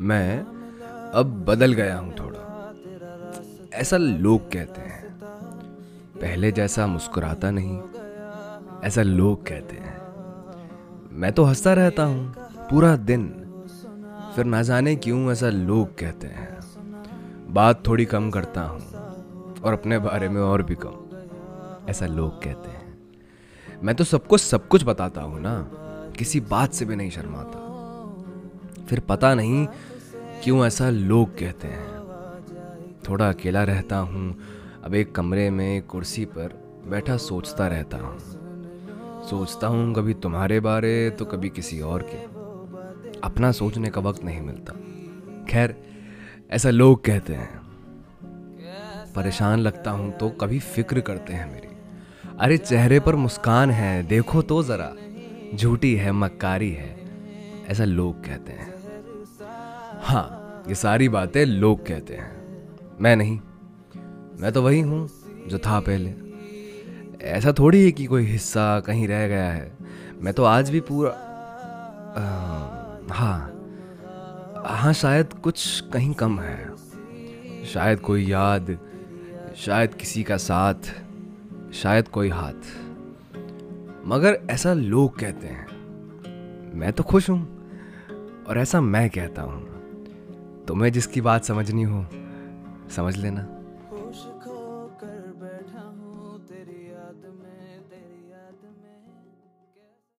मैं अब बदल गया हूँ थोड़ा। ऐसा लोग कहते हैं। पहले जैसा मुस्कुराता नहीं, ऐसा लोग कहते हैं। मैं तो हंसता रहता हूँ, पूरा दिन। फिर ना जाने क्यों ऐसा लोग कहते हैं। बात थोड़ी कम करता हूँ, और अपने बारे में और भी कम। ऐसा लोग कहते हैं। मैं तो सबको सब कुछ बताता हूँ ना, किसी बात से भी नहीं शर्माता। फिर पता नहीं क्यों ऐसा लोग कहते हैं। थोड़ा अकेला रहता हूँ, अब एक कमरे में कुर्सी पर बैठा सोचता रहता हूँ। सोचता हूँ कभी तुम्हारे बारे तो कभी किसी और के। अपना सोचने का वक्त नहीं मिलता। खैर, ऐसा लोग कहते हैं। परेशान लगता हूँ तो कभी फ़िक्र करते हैं मेरी। अरे, चेहरे पर मुस्कान है, देखो तो ज़रा। झूठी है, मक्कारी है, ऐसा लोग कहते हैं। हाँ ये सारी बातें लोग कहते हैं। मैं नहीं। मैं तो वही हूँ जो था पहले। ऐसा थोड़ी है कि कोई हिस्सा कहीं रह गया है। मैं तो आज भी पूरा हाँ हाँ शायद कुछ कहीं कम है। शायद कोई याद, शायद किसी का साथ, शायद कोई हाथ। मगर ऐसा लोग कहते हैं। मैं तो खुश हूँ और ऐसा मैं कहता हूँ। तुम्हें जिसकी बात समझनी हो समझ लेना।